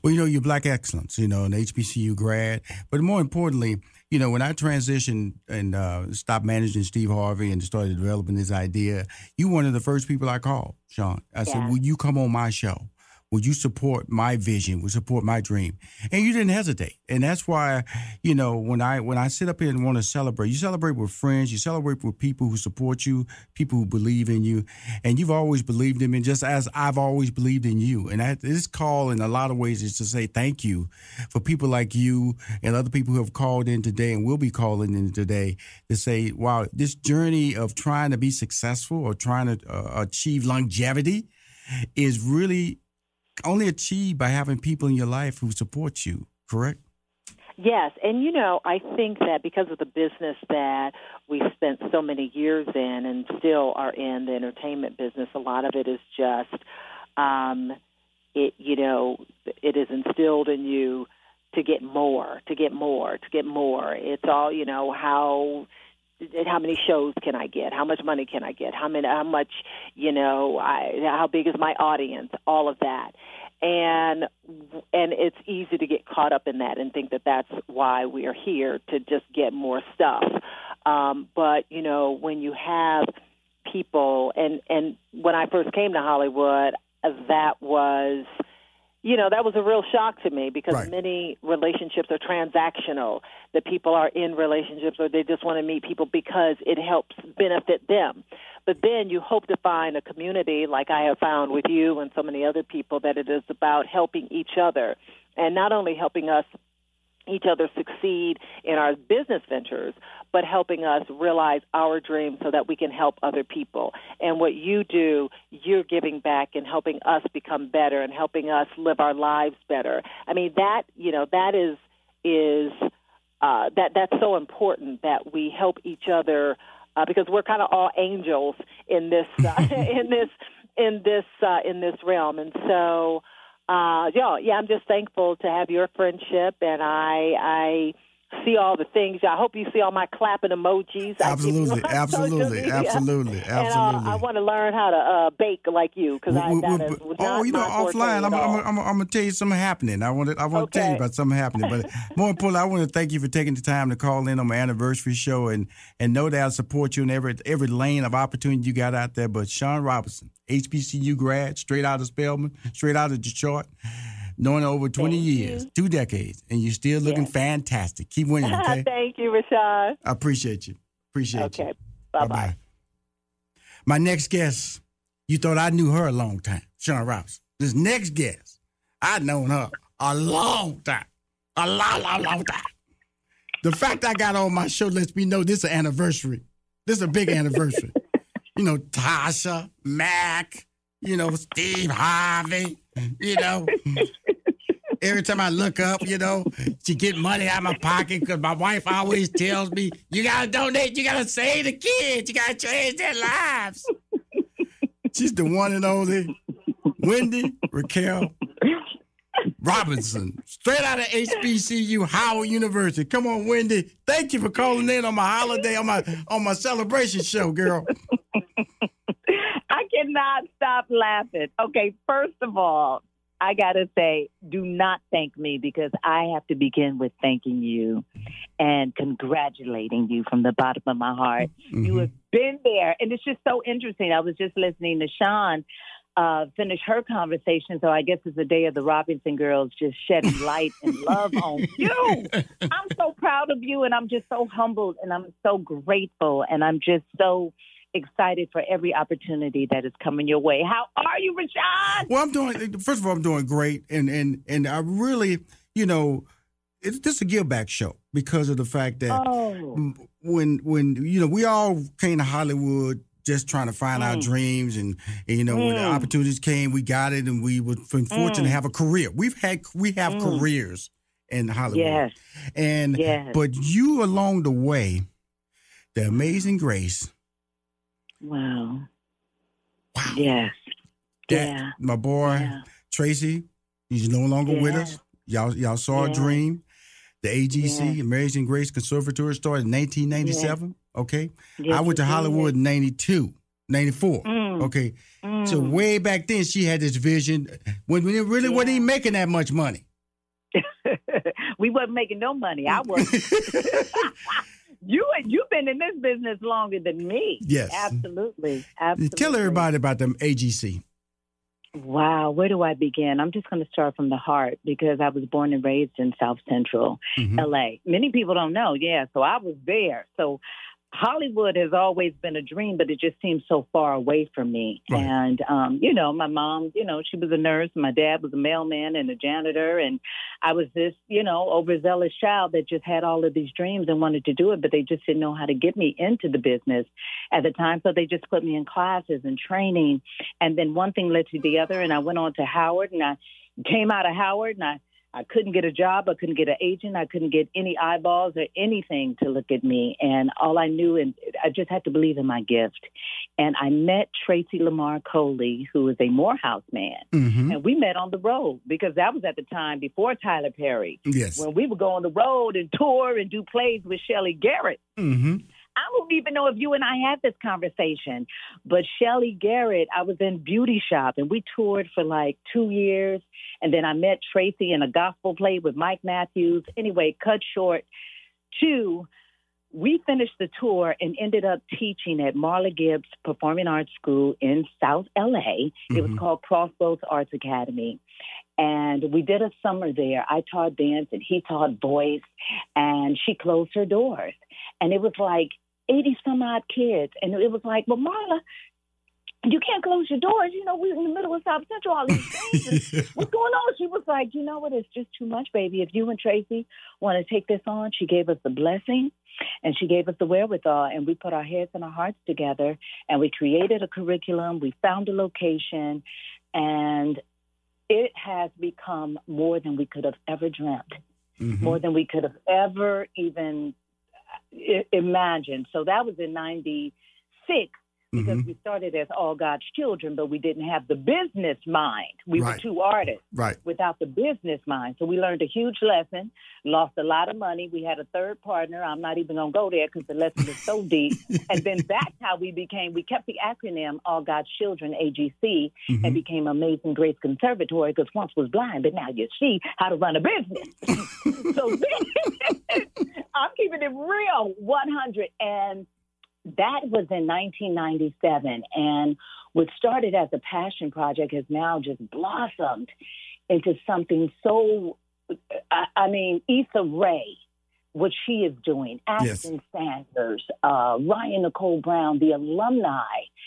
Well, you know, you're Black Excellence, you know, an HBCU grad. But more importantly, you know, when I transitioned and uh, stopped managing Steve Harvey and started developing this idea, you were one of the first people I called, Shaun. I said, Will you come on my show? Will you support my vision? You support my dream? And you didn't hesitate. And that's why, you know, when I when I sit up here and want to celebrate, you celebrate with friends, you celebrate with people who support you, people who believe in you, and you've always believed in me, just as I've always believed in you. And that, this call, in a lot of ways, is to say thank you for people like you and other people who have called in today and will be calling in today to say, wow, this journey of trying to be successful or trying to uh, achieve longevity is really only achieved by having people in your life who support you. Correct? Yes, and you know, I think that because of the business that we spent so many years in and still are in the entertainment business, a lot of it is just um it you know, it is instilled in you to get more, to get more, to get more. It's all, you know, how how many shows can I get? How much money can I get? How many? How much? You know, I, how big is my audience? All of that, and and it's easy to get caught up in that and think that that's why we are here to just get more stuff. Um, but you know, when you have people, and and when I first came to Hollywood, that was you know, that was a real shock to me because Right. many relationships are transactional. That people are in relationships or they just want to meet people because it helps benefit them. But then you hope to find a community like I have found with you and so many other people that it is about helping each other and not only helping us each other succeed in our business ventures, but helping us realize our dreams so that we can help other people. And what you do, you're giving back and helping us become better and helping us live our lives better. I mean that, you know, that is is uh, that that's so important that we help each other uh, because we're kind of all angels in this uh, in this in this uh, in this realm, and so uh, yeah, yeah, I'm just thankful to have your friendship, and I I see all the things. I hope you see all my clapping emojis. I Absolutely, absolutely, absolutely, And absolutely. uh, I want to learn how to uh, bake like you because I We- we- that we- is oh, you know, offline, I'm, I'm. I'm, I'm going to tell you something happening. I want to, I want to tell you about something happening. But more importantly, I want to thank you for taking the time to call in on my anniversary show and and know that I support you in every every lane of opportunity you got out there. But Shaun Robinson, HBCU grad, straight out of Spelman, straight out of Detroit. Knowing over 20 years, two decades, and you're still looking fantastic. Keep winning, okay? Thank you, Rushion. I appreciate you. Appreciate Okay. you. Okay. Bye bye. My next guest, you thought I knew her a long time, Sean Rouse. This next guest, I've known her a long time, a long, long, long time. The fact I got on my show lets me know this is an anniversary. This is a big anniversary. you know, Tasha, Mac, you know, Steve Harvey, you know. Every time I look up, you know, to get money out of my pocket because my wife always tells me, you gotta donate, you gotta save the kids, you gotta change their lives. She's the one and only Wendy Raquel Robinson, straight out of HBCU Howard University. Come on, Wendy. Thank you for calling in on my holiday, on my on my celebration show, girl. Cannot stop laughing. Okay, first of all, I got to say, do not thank me because I have to begin with thanking you and congratulating you from the bottom of my heart. You have been there, and it's just so interesting. I was just listening to Shaun uh, finish her conversation, so I guess it's the day of the Robinson girls just shedding light and love on you. I'm so proud of you, and I'm just so humbled, and I'm so grateful, and I'm just so excited for every opportunity that is coming your way. How are you, Rashad? Well, I'm doing. First of all, I'm doing great, and and and I really, you know, it's this is a give back show because of the fact that Oh. when when you know we all came to Hollywood just trying to find our Mm. dreams, and, and, you know when the Mm. opportunities came, we got it, and we were fortunate Mm. to have a career. We've had we have Mm. careers in Hollywood, Yes. and Yes. but you along the way, the Amazing Grace. Wow. Yes. That, Yeah. My boy Tracy, he's no longer with us. Y'all, y'all saw Yeah. a dream. The AGC, Yeah. Amazing Grace Conservatory, started in 1997. Okay. I went to. Hollywood in 92, 94. Mm. Okay. So Mm. way back then, she had this vision when we really wasn't even making that much money. we wasn't making no money. I was. you you've been in this business longer than me. Yes. Absolutely. Absolutely. Tell everybody about them AGC. Wow, where do I begin? I'm just going to start from the heart because I was born and raised in South Central Mm-hmm. LA. Many people don't know. Yeah, so I was there. So Hollywood has always been a dream, but it just seems so far away from me. Right. And um, you know, my mom, you know, she was a nurse. My dad was a mailman and a janitor, and I was this, you know, overzealous child that just had all of these dreams and wanted to do it, but they just didn't know how to get me into the business at the time. So they just put me in classes and training, and then one thing led to the other, and I went on to Howard, and I came out of Howard, and I I couldn't get a job. I couldn't get an agent. I couldn't get any eyeballs or anything to look at me. And all I knew, and I just had to believe in my gift. And I met Tracy Lamar Coley, who is a Morehouse man. Mm-hmm. And we met on the road because that was at the time before Tyler Perry. Yes. When we would go on the road and tour and do plays with Shelly Garrett. Mm-hmm. I don't even know if you and I had this conversation, but Shelly Garrett, I was in Beauty Shop and we toured for like two years. And then I met Tracy in a gospel play with Mike Matthews. Anyway, cut short, two, we finished the tour and ended up teaching at Marla Gibbs Performing Arts School in South LA. It was Mhm. called Crossroads Arts Academy. And we did a summer there. I taught dance and he taught voice. And she closed her doors. And it was like 80 some odd kids. And it was like, well, Marla, you can't close your doors. You know, we're in the middle of South Central, all these things. What's going on? She was like, you know what? It's just too much, baby. If you and Tracy want to take this on, she gave us the blessing and she gave us the wherewithal. And we put our heads and our hearts together and we created a curriculum. We found a location and it has become more than we could have ever dreamt, mm-hmm. more than we could have ever even i- imagined. So that was in 96 because Mhm. we started as all God's children, but we didn't have the business mind. We were Right. two artists Right. without the business mind. So we learned a huge lesson, lost a lot of money. We had a third partner. I'm not even going to go there because the lesson is so deep. and then that's how we became, we kept the acronym All God's Children, AGC, Mhm. and became Amazing Grace Conservatory because once was blind, but now you see how to run a business. so then, I'm keeping it real 100. And that was in 1997. And what started as a passion project has now just blossomed into something so, I, I mean, Issa Rae, what she is doing, Yes. Ashton Sanders, uh, Ryan Nicole Brown, the alumni.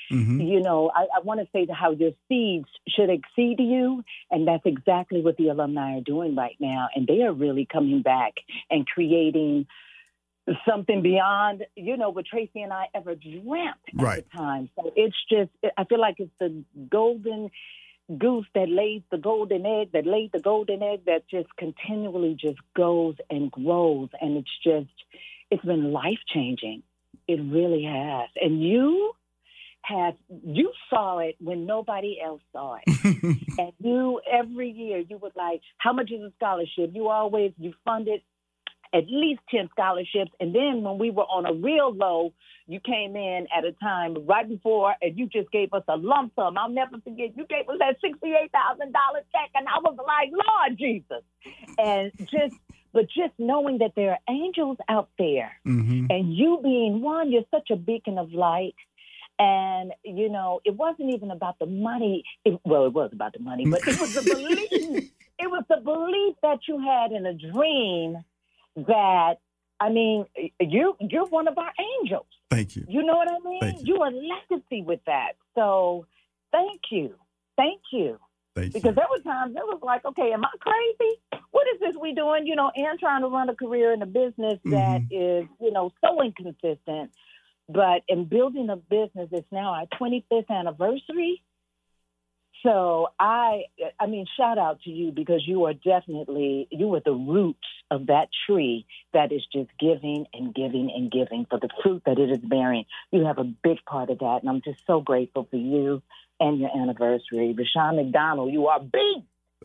Mhm. You know, I, I want to say that how your seeds should exceed you, and that's exactly what the alumni are doing right now. And they are really coming back and creating something beyond, you know, what Tracy and I ever dreamt at Right. the time. So it's just, I feel like it's the golden goose that lays the golden egg, that laid the golden egg, that just continually just goes and grows. And it's just, it's been life changing. It really has. And you have, you saw it when nobody else saw it. and you, every year, you would like, how much is a scholarship? You always, you funded at least 10 scholarships. And then when we were on a real low, you came in at a time right before and you just gave us a lump sum. I'll never forget. You gave us that $68,000 check. And I was like, Lord Jesus. And just, but just knowing that there are angels out there Mhm. and you being one, you're such a beacon of light. And, you know, it wasn't even about the money. It, well, it was about the money, but it was the belief. It was the belief that you had in a dream that, I mean, you, you're one of our angels. Thank you. You know what I mean? Thank You are legacy with that. So thank you. Thank you. Thank because there were times it was like, okay, am I crazy? What is this we doing? You know, and trying to run a career in a business mm-hmm. that is, you know, so inconsistent. But in building a business, it's now our 25th anniversary. So I, I mean, shout out to you because you are definitely you are the roots of that tree that is just giving and giving and giving for the fruit that it is bearing. You have a big part of that, and I'm just so grateful for you and your anniversary, Rushion McDonald. You are big.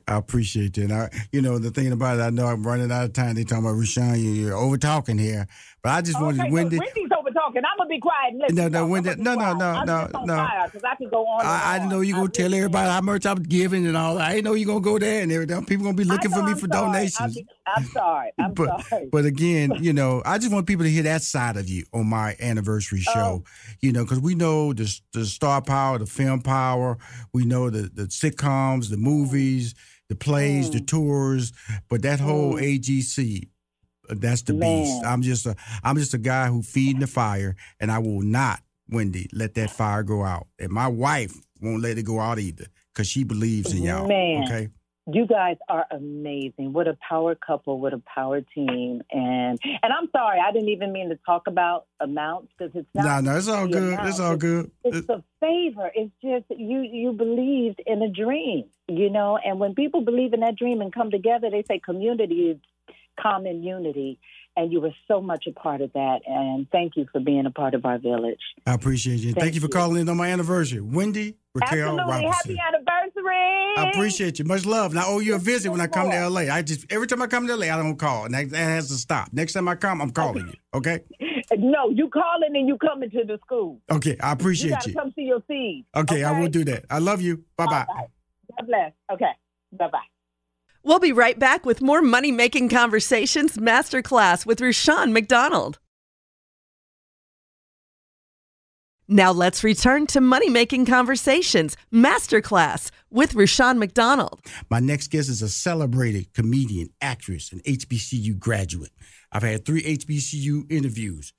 I appreciate that. I, you know, the thing about it, I know I'm running out of time. They talking about Rushion, you're over talking here, but I just wanted okay, Wendy. Wendy's over talking. I'm gonna be quiet. And listen. No, no, Wendy. No, no, no, I'm no, no. fire 'cause I can go on. I, I know you're gonna tell everybody how much I'm giving and all. I know you're gonna go there and everything. People gonna be looking for me I'm for sorry. donations. I'm, I'm sorry. I'm but sorry. but again, you know, I just want people to hear that side of you on my anniversary Oh. show. You know, because we know the the star power, the film power. We know the the sitcoms, the movies, the plays, Mm. the tours. But that whole AGC. That's the beast. I'm just a I'm just a guy who feeding the fire, and I will not, Wendy, let that fire go out. And my wife won't let it go out either, because she believes in y'all. Man. Okay. You guys are amazing. What a power couple. What a power team. And and I'm sorry, I didn't even mean to talk about amounts because it's not. No, not. no, it's all good. amount. It's all good. It's a favor. It's just you you believed in a dream, you know. And when people believe in that dream and come together, they say community is common unity. And you were so much a part of that. And thank you for being a part of our village. I appreciate you. Thank, Thank you for you. calling in on my anniversary. Wendy Raquel Absolutely. Robinson. Happy anniversary. I appreciate you. Much love. And I owe you a visit when I come to LA. I just every time I come to LA, I don't call. And that, that has to stop. Next time I come, I'm calling you. Okay? No, you calling and you coming to the school. Okay. I you appreciate gotta you. come see your seeds. Okay, I will do that. I love you. Bye bye. God bless. Okay. Bye bye. We'll be right back with more Money Making Conversations Masterclass with Rushion McDonald. Now let's return to Money Making Conversations Masterclass with Rushion McDonald. My next guest is a celebrated comedian, actress, and HBCU graduate. I've had three HBCU interviews.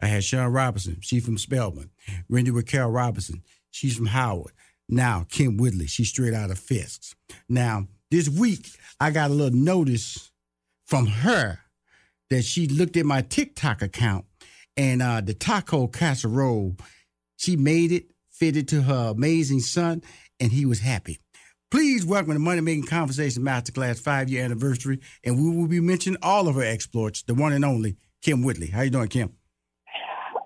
I had Shaun Robinson, she's from Spelman. Randy Raquel Robinson, she's from Howard. Now, Kym Whitley, she's straight out of Fisk. Now, this week, I got a little notice from her that she looked at my TikTok account and uh, the taco casserole, she made it, fitted to her amazing son, and he was happy. Please welcome the Money Making Conversation Masterclass five year anniversary, and we will be mentioning all of her exploits, the one and only Kym Whitley. How you doing, Kym?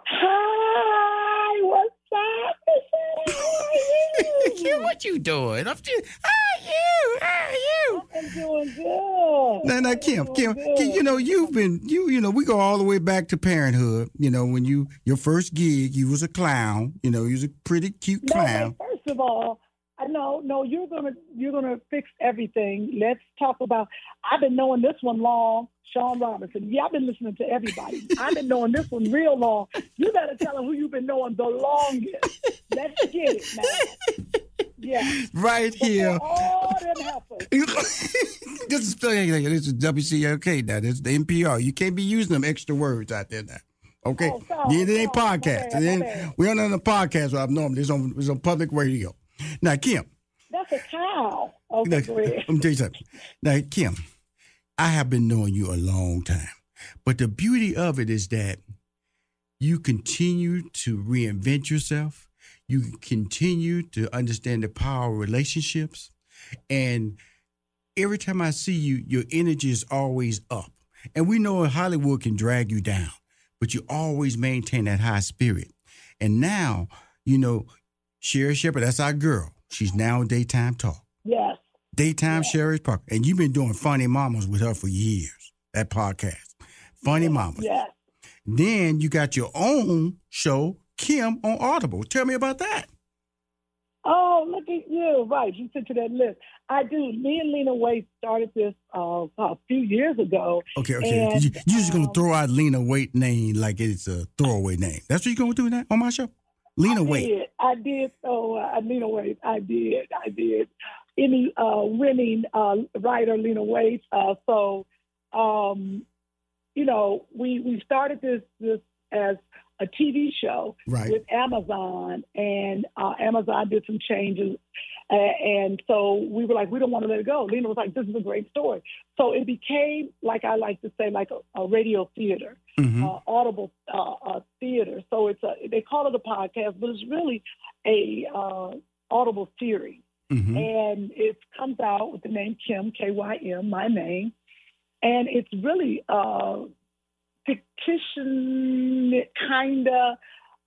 Hi, what's up? Kym, what you doing? I'm just, how you? How you? I'm doing good. Now, now, Kym, Kym, Kym, you know you've been you you know we go all the way back to parenthood. You know when you your first gig, you was a clown. You know you was a pretty cute clown. wait, first of all, I know, no, you're gonna you're gonna fix everything. Let's talk about. I've been knowing this one long, Shaun Robinson. Yeah, I've been listening to everybody. I've been knowing this one real long. You better tell him who you've been knowing the longest. Let's get it now. Yeah. Right here. All them helpers. this is this is WCLK now. This is the NPR. You can't be using them extra words out there now. Okay, Oh, sorry, yeah, it ain't sorry. podcast. Bad, It ain't- we aren't on the podcast. Well, I'm normal. It's on it's on public radio. Now, Kym, That's a cow. Okay, now, let me tell you something. Now, Kym, I have been knowing you a long time, but the beauty of it is that you continue to reinvent yourself. You continue to understand the power of relationships, and every time I see you, your energy is always up. And we know Hollywood can drag you down, but you always maintain that high spirit. And now, you know, Sherri Shepherd, that's our girl. She's now in daytime talk. Yes. Daytime Sherry Parker. And you've been doing Funny Mamas with her for years, that podcast. Funny Mamas. Yes. Then you got your own show, Kym, on Audible. Tell me about that. Oh, look at you. Right. You sent to that list. I do. Me and Lena Waithe started this uh, a few years ago. Okay, okay. And, you, you just gonna throw out Lena Waithe name like it's a throwaway name. That's what you're gonna do now on my show? Lena I Waithe. did. I did. So uh, Lena Waithe. I did. I did. Any uh, winning uh, writer, Lena Waithe. Uh, so, um, you know, we we started this this as a TV show Right. with Amazon, and uh, Amazon did some changes. Uh, and so we were like, we don't want to let it go. Lena was like, this is a great story. So it became, like I like to say, like a, a radio theater Mm-hmm. uh, audible uh, uh, theater. So it's a they call it a podcast, but it's really a uh, audible series, Mm-hmm. and it comes out with the name Kym K Y M, my name, and it's really fiction kind of.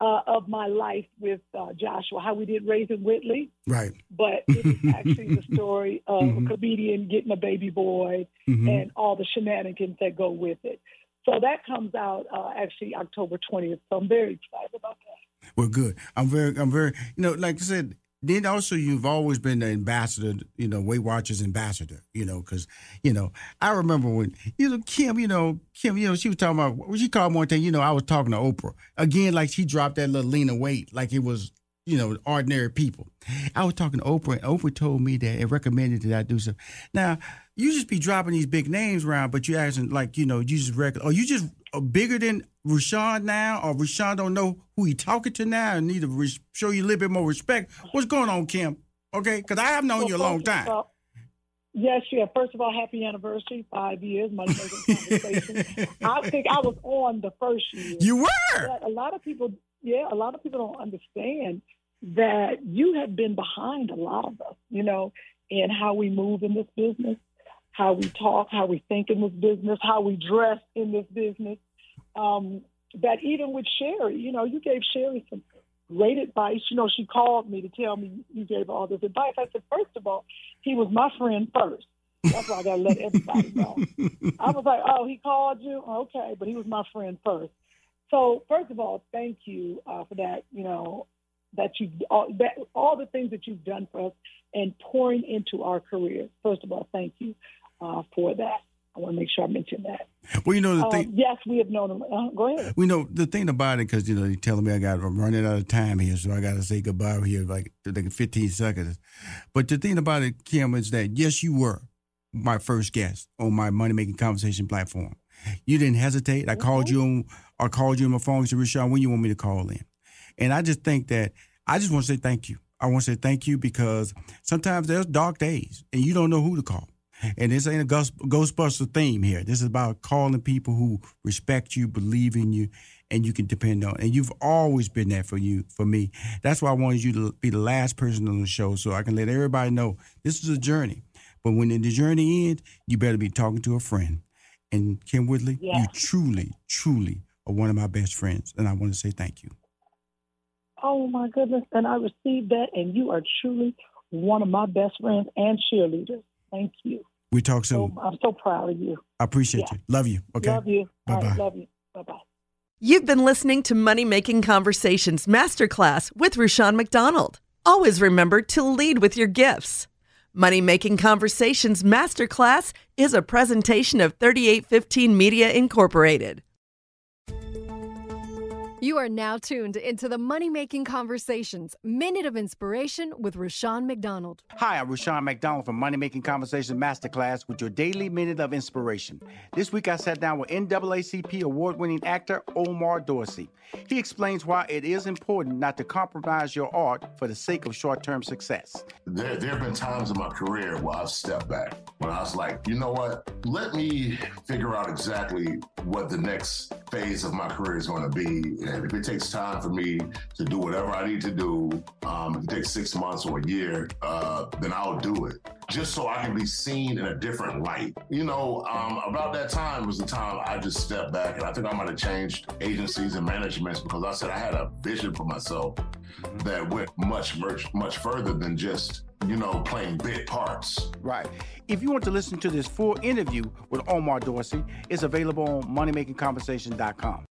Uh, of my life with uh, Joshua, how we did Raising Whitley, Right. but it is actually the story of Mhm. a comedian getting a baby boy Mhm. and all the shenanigans that go with it. So that comes out uh, actually October 20th. So I'm very excited about that. Well, good. I'm very, I'm very, you know, like I said, then also you've always been the ambassador, you know, Weight Watchers ambassador, you know, because, you know, I remember when, you know, Kym, you know, Kym, you know, she was talking about, she called one thing, you know, I was talking to Oprah. Again, like she dropped that little Lena Waithe, like it was, you know, ordinary people. I was talking to Oprah, and Oprah told me that and recommended that I do so. Now, you just be dropping these big names around, but you asking like, you know, you just regular, or you just Uh, bigger than Rushion now, or Rushion don't know who he talking to now and need to res- show you a little bit more respect. What's going on, Kym? Okay, because I have known Well, you a long time. all- Yes, yeah. First of all, happy anniversary, five years, Making Conversation. I think I was on the first year. You were. But a lot of people, yeah, a lot of people don't understand that you have been behind a lot of us, you know, in how we move in this business, how we talk, how we think in this business, how we dress in this business. Um, that even with Sherri, you know, you gave Sherri some great advice. You know, she called me to tell me you gave all this advice. I said, first of all, he was my friend first. That's why I got to let everybody know. I was like, oh, he called you? Okay, but he was my friend first. So, first of all, thank you uh, for that, you know, that you all, that, all the things that you've done for us and pouring into our careers. First of all, thank you uh, for that. I want to make sure I mention that. Well, you know the Um, thing. yes, we have known him. Uh, go ahead. We know the thing about it because you know you're telling me I got I'm running out of time here, so I got to say goodbye here like like 15 seconds. But the thing about it, Kym, is that yes, you were my first guest on my money making conversation platform. You didn't hesitate. I called you on I called you on my phone. You said, Rashad, when you want me to call in? And I just think that I just want to say thank you. I want to say thank you because sometimes there's dark days and you don't know who to call. And this ain't a ghost, Ghostbuster theme here. This is about calling people who respect you, believe in you, and you can depend on. And you've always been there for you, for me. That's why I wanted you to be the last person on the show, so I can let everybody know this is a journey. But when the journey ends, you better be talking to a friend. And Kym Whitley, you truly, truly are one of my best friends, and I want to say thank you. Oh my goodness! And I received that, and you are truly one of my best friends and cheerleaders. Thank you. We talk So soon. I'm so proud of you. I appreciate you. Love you. Okay. Love you. Bye-bye. right, love you. Bye bye. You've been listening to Money Making Conversations Masterclass with Rushion McDonald. Always remember to lead with your gifts. Money Making Conversations Masterclass is a presentation of 3815 Media Incorporated. You are now tuned into the Money Making Conversations Minute of Inspiration with Rushion McDonald. Hi, I'm Rushion McDonald from Money Making Conversations Masterclass with your daily minute of inspiration. This week I sat down with NAACP award winning actor Omar Dorsey. He explains why it is important not to compromise your art for the sake of short term success. There, there have been times in my career where I've stepped back, when I was like, you know what? Let me figure out exactly what the next phase of my career is going to be and if it takes time for me to do whatever I need to do, um, if it takes six months or a year, uh, then I'll do it just so I can be seen in a different light. You know, um, about that time was the time I just stepped back, and I think I might have changed agencies and managements because I said I had a vision for myself that went much, much, much further than just you know, playing big parts. Right. If you want to listen to this full interview with Omar Dorsey, it's available on moneymakingconversation.com.